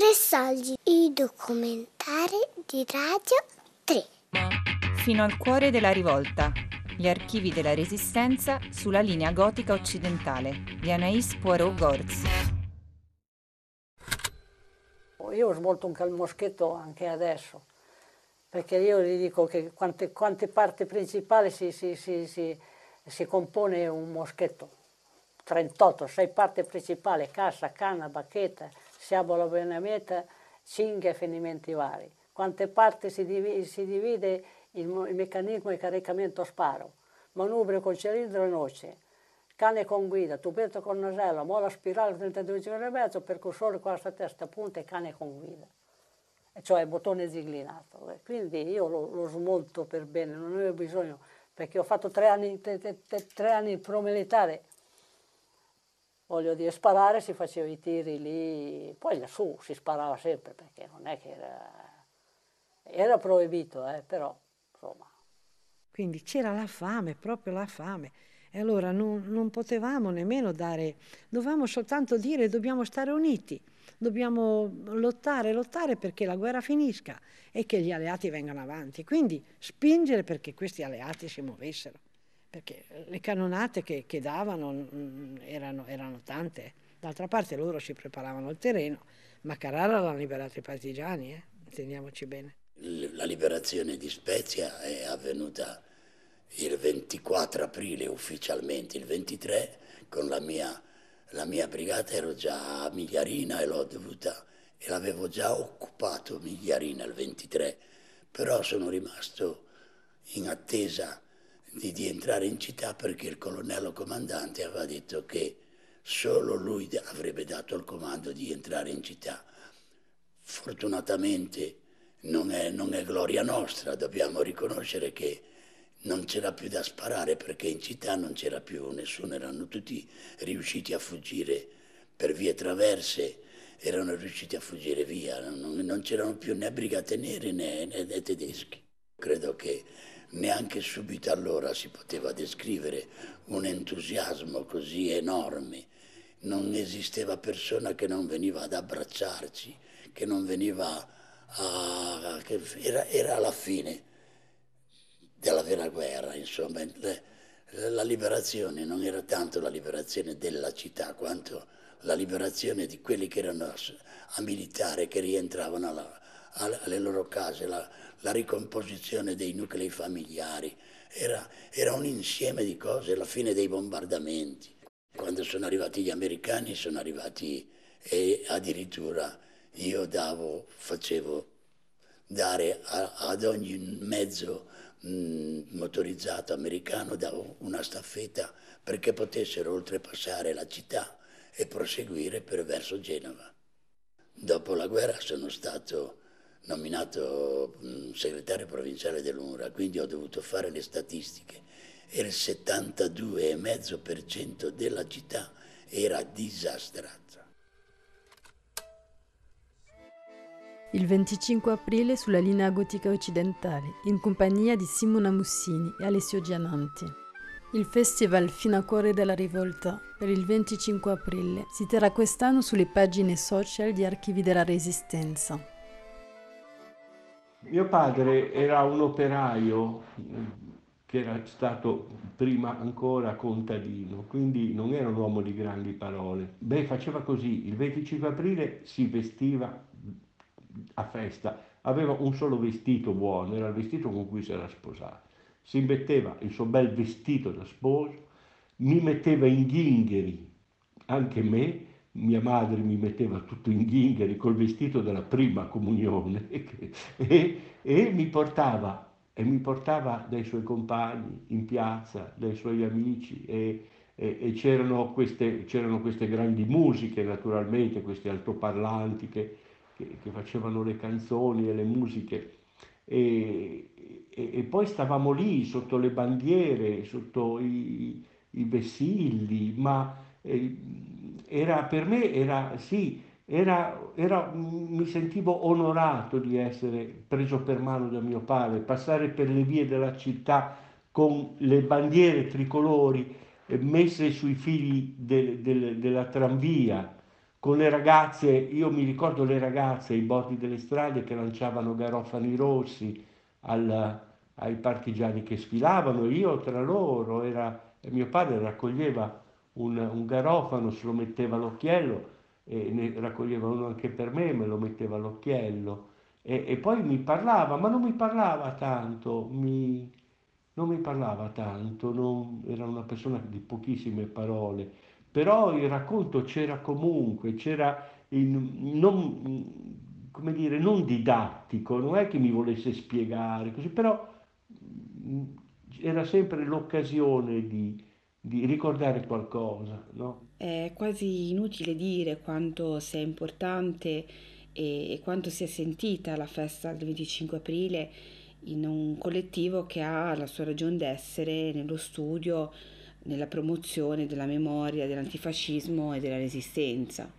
Presaggi, i documentari di Radio 3. Fino al cuore della rivolta. Gli archivi della Resistenza sulla linea gotica occidentale di Anaïs Poirot-Gorz. Io ho svolto un calmoschetto anche adesso, perché io gli dico che quante, quante parti principali si, si, si, si, compone un moschetto. 38, sei parti principali, cassa, canna, bacchetta, sciabola benameta, cinghia e finimenti vari. Quante parti si divide, si divide il, il, meccanismo di caricamento sparo, manubrio con cilindro e noce, cane con guida, tubetto con nasello, mola spirale 32 giri e mezzo, percussore con la testa punta e cane con guida, cioè bottone ziglinato. Quindi io lo, lo smonto per bene, non avevo bisogno, perché ho fatto tre anni, tre, tre, tre anni pro militare voglio dire, sparare si faceva i tiri lì, poi lassù si sparava sempre perché non è che era, era proibito, eh, però insomma. Quindi c'era la fame, proprio la fame. E allora non, non, potevamo nemmeno dare, dovevamo soltanto dire dobbiamo stare uniti, dobbiamo lottare, lottare perché la guerra finisca e che gli alleati vengano avanti. Quindi spingere perché questi alleati si muovessero perché le cannonate che, che davano mm, erano, erano, tante. D'altra parte loro si preparavano il terreno, ma Carrara l'hanno liberato i partigiani, eh? intendiamoci bene. La liberazione di Spezia è avvenuta il 24 aprile ufficialmente, il 23 con la mia, la mia brigata ero già a Migliarina e l'ho dovuta e l'avevo già occupato Migliarina il 23, però sono rimasto in attesa di, di entrare in città perché il colonnello comandante aveva detto che solo lui avrebbe dato il comando di entrare in città. Fortunatamente non è, non è, gloria nostra, dobbiamo riconoscere che non c'era più da sparare perché in città non c'era più nessuno, erano tutti riusciti a fuggire per vie traverse, erano riusciti a fuggire via, non, non c'erano più né brigate nere né, né, né tedeschi. Credo che neanche subito allora si poteva descrivere un entusiasmo così enorme. Non esisteva persona che non veniva ad abbracciarci, che non veniva a... Che era, era la fine della vera guerra, insomma. Le, la liberazione non era tanto la liberazione della città quanto la liberazione di quelli che erano a militare, che rientravano alla, alle loro case, la, la ricomposizione dei nuclei familiari, era, era un insieme di cose, la fine dei bombardamenti. Quando sono arrivati gli americani sono arrivati e addirittura io davo, facevo dare a, ad ogni mezzo mh, motorizzato americano davo una staffetta perché potessero oltrepassare la città e proseguire per verso Genova. Dopo la guerra sono stato nominato mm, segretario provinciale dell'UNRWA, quindi ho dovuto fare le statistiche e il 72,5% della città era disastrata. Il 25 aprile sulla linea gotica occidentale, in compagnia di Simona Mussini e Alessio Giananti. Il festival Fino a Cuore della Rivolta per il 25 aprile si terrà quest'anno sulle pagine social di Archivi della Resistenza. Mio padre era un operaio che era stato prima ancora contadino, quindi non era un uomo di grandi parole. Beh, faceva così, il 25 aprile si vestiva a festa, aveva un solo vestito buono, era il vestito con cui si era sposato. Si metteva il suo bel vestito da sposo, mi metteva in ghingheri anche me, mia madre mi metteva tutto in ghingheri col vestito della prima comunione e, e, mi portava, e mi portava dai suoi compagni in piazza, dai suoi amici e, e c'erano, queste, c'erano queste, grandi musiche naturalmente, questi altoparlanti che, che, che facevano le canzoni e le musiche. E, e, poi stavamo lì sotto le bandiere, sotto i, i vessilli, ma eh, era, per me era, sì, era, era, mi sentivo onorato di essere preso per mano da mio padre, passare per le vie della città con le bandiere tricolori eh, messe sui fili de, de, della tranvia, con le ragazze, io mi ricordo le ragazze ai bordi delle strade che lanciavano garofani rossi al, ai partigiani che sfilavano, io tra loro, era, mio padre raccoglieva un, un garofano, se lo metteva all'occhiello e ne raccoglieva uno anche per me, me lo metteva all'occhiello. E, e poi mi parlava, ma non mi parlava tanto, mi, non mi parlava tanto, non, era una persona di pochissime parole, però il racconto c'era comunque, c'era in, non, come dire, non didattico, non è che mi volesse spiegare, così, però mm, era sempre l'occasione di, di ricordare qualcosa. No? È quasi inutile dire quanto sia importante e, e quanto sia sentita la festa del 25 aprile in un collettivo che ha la sua ragione d'essere nello studio, nella promozione della memoria, dell'antifascismo e della resistenza.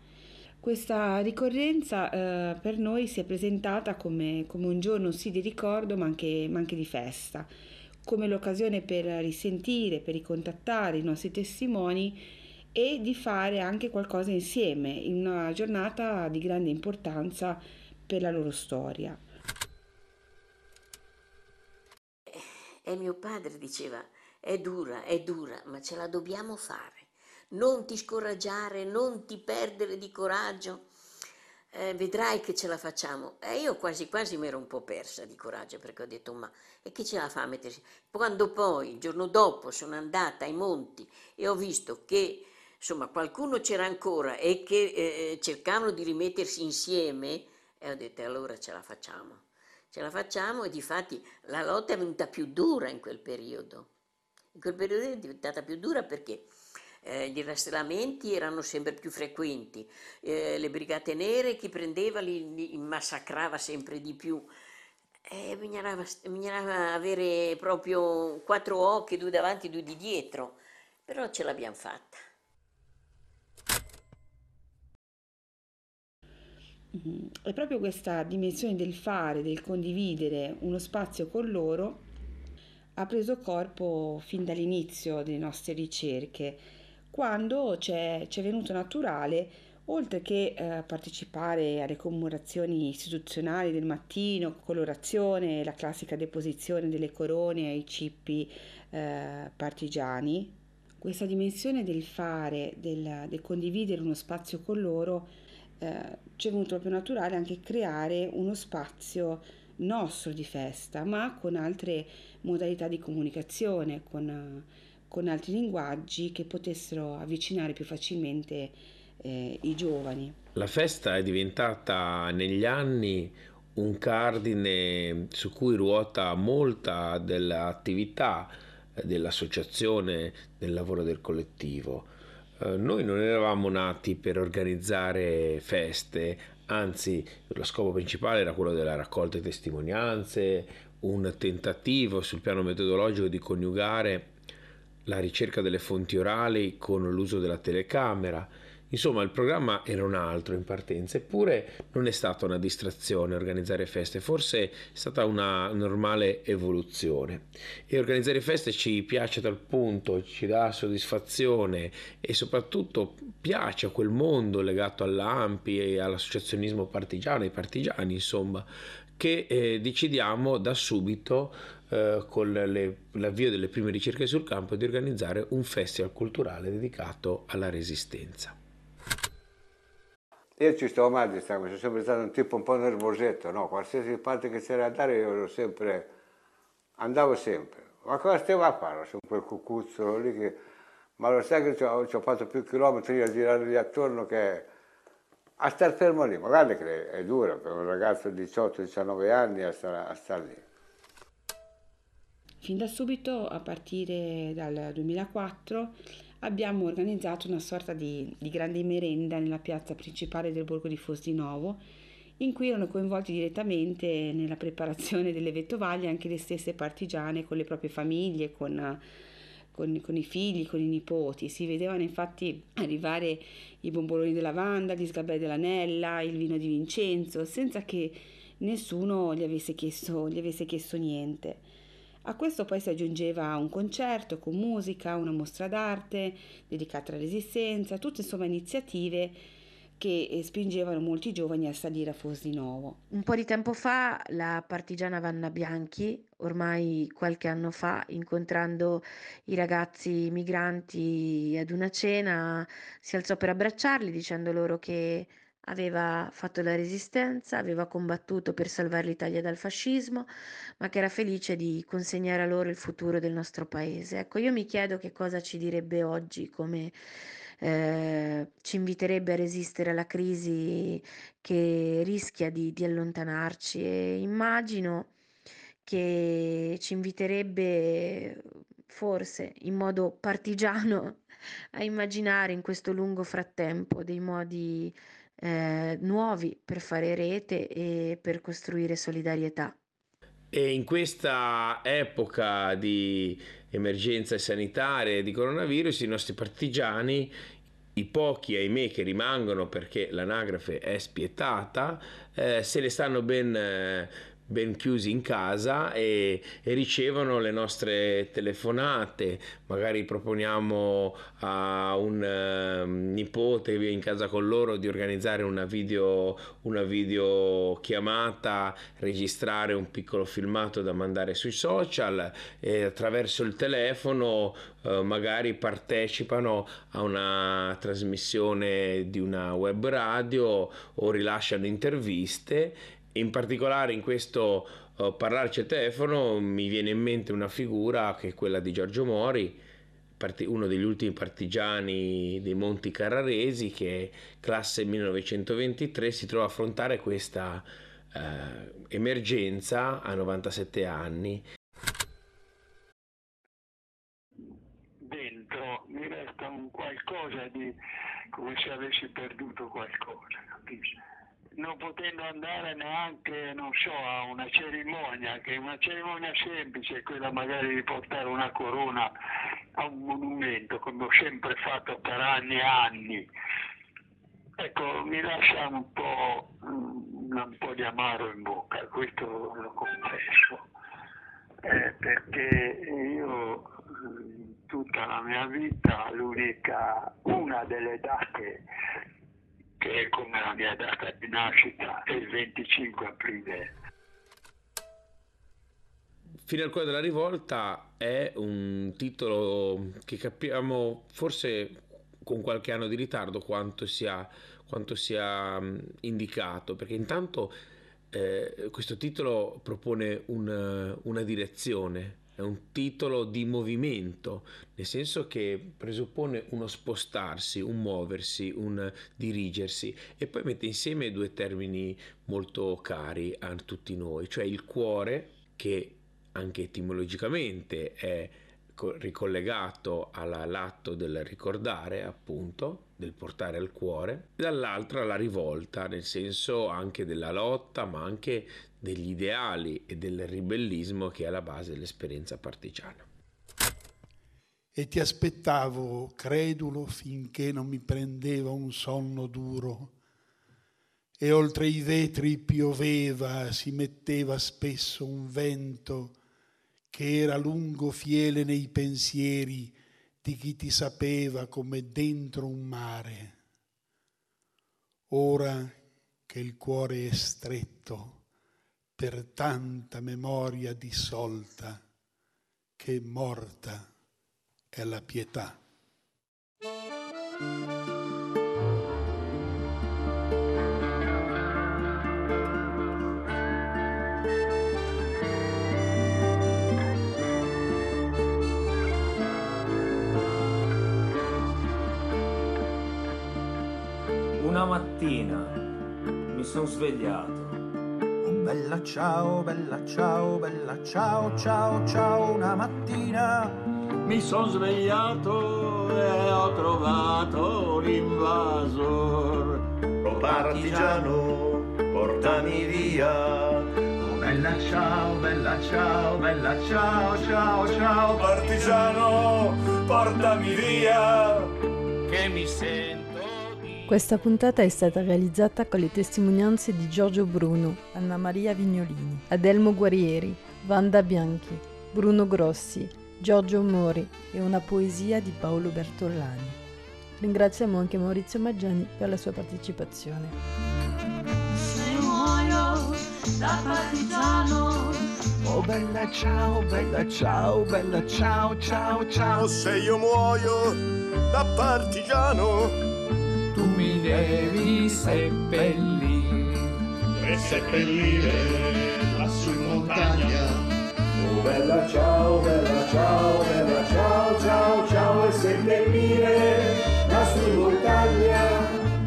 Questa ricorrenza eh, per noi si è presentata come, come, un giorno sì di ricordo ma anche, ma anche di festa, come l'occasione per risentire, per ricontattare i nostri testimoni e di fare anche qualcosa insieme in una giornata di grande importanza per la loro storia. E mio padre diceva, è dura, è dura, ma ce la dobbiamo fare. Non ti scoraggiare, non ti perdere di coraggio. Eh, vedrai che ce la facciamo. E io quasi quasi mi ero un po' persa di coraggio perché ho detto, ma e chi ce la fa a mettersi? Quando poi, il giorno dopo, sono andata ai monti e ho visto che insomma qualcuno c'era ancora e che eh, cercavano di rimettersi insieme, e ho detto allora ce la facciamo ce la facciamo e difatti la lotta è venuta più dura in quel periodo. In quel periodo è diventata più dura perché eh, gli rastrellamenti erano sempre più frequenti, eh, le brigate nere chi prendeva li, li massacrava sempre di più. E bisognava, bisognava avere proprio quattro occhi, due davanti e due di dietro, però ce l'abbiamo fatta. Mm-hmm. È proprio questa dimensione del fare, del condividere uno spazio con loro ha preso corpo fin dall'inizio delle nostre ricerche, quando ci è venuto naturale, oltre che eh, partecipare alle commemorazioni istituzionali del mattino, colorazione, la classica deposizione delle corone ai cippi eh, partigiani, questa dimensione del fare, del, del condividere uno spazio con loro, eh, ci è venuto proprio naturale anche creare uno spazio nostro di festa, ma con altre modalità di comunicazione, con, con altri linguaggi che potessero avvicinare più facilmente eh, i giovani. La festa è diventata negli anni un cardine su cui ruota molta dell'attività dell'associazione, del lavoro del collettivo. Eh, noi non eravamo nati per organizzare feste, anzi lo scopo principale era quello della raccolta di testimonianze, un tentativo sul piano metodologico di coniugare la ricerca delle fonti orali con l'uso della telecamera Insomma, il programma era un altro in partenza, eppure non è stata una distrazione organizzare feste, forse è stata una normale evoluzione. E organizzare feste ci piace dal punto, ci dà soddisfazione e soprattutto piace a quel mondo legato all'AMPI e all'associazionismo partigiano, ai partigiani, insomma, che eh, decidiamo da subito eh, con le, l'avvio delle prime ricerche sul campo di organizzare un festival culturale dedicato alla resistenza. Io ci sto male, sono sempre stato un tipo un po' nervosetto, no? Qualsiasi parte che c'era da andare io ero sempre, andavo sempre. Ma cosa stiamo a fare? Sono quel cucuzzolo lì che... Ma lo sai che ci ho, ci ho fatto più chilometri a girare lì attorno che a star fermo lì. Magari che è dura per un ragazzo di 18-19 anni a stare, a star lì. Fin da subito, a partire dal 2004, abbiamo organizzato una sorta di, di grande merenda nella piazza principale del borgo di Fosdinovo, in cui erano coinvolti direttamente nella preparazione delle vettovaglie anche le stesse partigiane con le proprie famiglie, con, con, con, i figli, con i nipoti. Si vedevano infatti arrivare i bomboloni della lavanda, gli sgabelli dell'anella, il vino di Vincenzo, senza che nessuno gli avesse chiesto, gli avesse chiesto niente. A questo poi si aggiungeva un concerto con musica, una mostra d'arte dedicata alla resistenza, tutte insomma iniziative che spingevano molti giovani a salire a Fosdinovo. Un po' di tempo fa la partigiana Vanna Bianchi, ormai qualche anno fa, incontrando i ragazzi migranti ad una cena, si alzò per abbracciarli dicendo loro che aveva fatto la resistenza, aveva combattuto per salvare l'Italia dal fascismo, ma che era felice di consegnare a loro il futuro del nostro paese. Ecco, io mi chiedo che cosa ci direbbe oggi come eh, ci inviterebbe a resistere alla crisi che rischia di, di allontanarci e immagino che ci inviterebbe forse in modo partigiano a immaginare in questo lungo frattempo dei modi eh, nuovi per fare rete e per costruire solidarietà. E in questa epoca di emergenze sanitarie e di coronavirus, i nostri partigiani, i pochi ahimè che rimangono perché l'anagrafe è spietata, eh, se ne stanno ben... Eh, ben chiusi in casa e, e, ricevono le nostre telefonate, magari proponiamo a un uh, nipote in casa con loro di organizzare una video, una video chiamata, registrare un piccolo filmato da mandare sui social e attraverso il telefono uh, magari partecipano a una trasmissione di una web radio o rilasciano interviste in particolare in questo uh, parlarci al telefono mi viene in mente una figura che è quella di Giorgio Mori, uno degli ultimi partigiani dei Monti Carraresi che classe 1923 si trova a affrontare questa uh, emergenza a 97 anni. Dentro mi resta un qualcosa di come se avessi perduto qualcosa, capisci? Non potendo andare neanche, non so, a una cerimonia, che è una cerimonia semplice, quella magari di portare una corona a un monumento, come ho sempre fatto per anni e anni. Ecco, mi lascia un po', mm, un po di amaro in bocca, questo lo confesso, eh, perché io tutta la mia vita l'unica, una delle date che è come la mia data di nascita, è il 25 aprile. Fino al cuore della rivolta è un titolo che capiamo forse con qualche anno di ritardo quanto sia, quanto sia indicato, perché intanto eh, questo titolo propone un, una direzione, è un titolo di movimento, nel senso che presuppone uno spostarsi, un muoversi, un dirigersi e poi mette insieme due termini molto cari a tutti noi, cioè il cuore che anche etimologicamente è ricollegato all'atto del ricordare, appunto, del portare al cuore, dall'altra la rivolta, nel senso anche della lotta, ma anche degli ideali e del ribellismo che è alla base dell'esperienza partigiana. E ti aspettavo, credulo, finché non mi prendeva un sonno duro. E oltre i vetri pioveva, si metteva spesso un vento che era lungo fiele nei pensieri di chi ti sapeva come dentro un mare. Ora che il cuore è stretto, per tanta memoria dissolta che morta è la pietà. Una mattina mi sono svegliato Bella ciao, bella ciao, bella ciao, ciao, ciao, una mattina mi sono svegliato e ho trovato l'invasor. Oh partigiano, portami via. Oh bella ciao, bella ciao, bella ciao, ciao, ciao, partigiano, portami via. Che mi sento. Questa puntata è stata realizzata con le testimonianze di Giorgio Bruno, Anna Maria Vignolini, Adelmo Guerrieri, Vanda Bianchi, Bruno Grossi, Giorgio Mori e una poesia di Paolo Bertollani. Ringraziamo anche Maurizio Maggiani per la sua partecipazione. Se muoio da partigiano Oh bella ciao, bella ciao, bella ciao, ciao, ciao Se io muoio da partigiano Tu mi devi seppellire. E seppellire lassù in montagna. Oh bella ciao, bella ciao, bella ciao, ciao, ciao E seppellire lassù in montagna.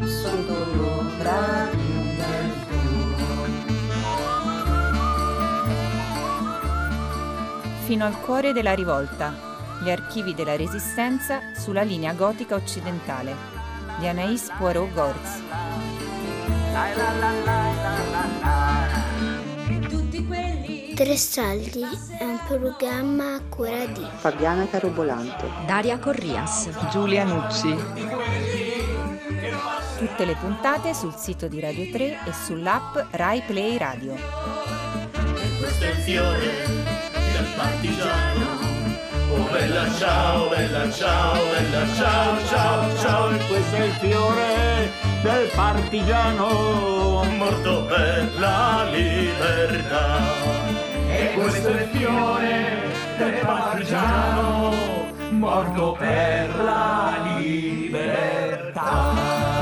Sotto l'ombra di un bel Fino al cuore della rivolta. Gli archivi della Resistenza sulla linea gotica occidentale di Anaïs Poirot-Gorz. Tre soldi è un programma a cura di Fabiana Carobolante, Daria Corrias, Giulia Nucci. Tutte le puntate sul sito di Radio 3 e sull'app Rai Play Radio. E questo è il fiore del partigiano Bella ciao, bella ciao, bella ciao, ciao, ciao E questo è il fiore del partigiano. Morto per la libertà. E questo è il fiore del partigiano Morto per la libertà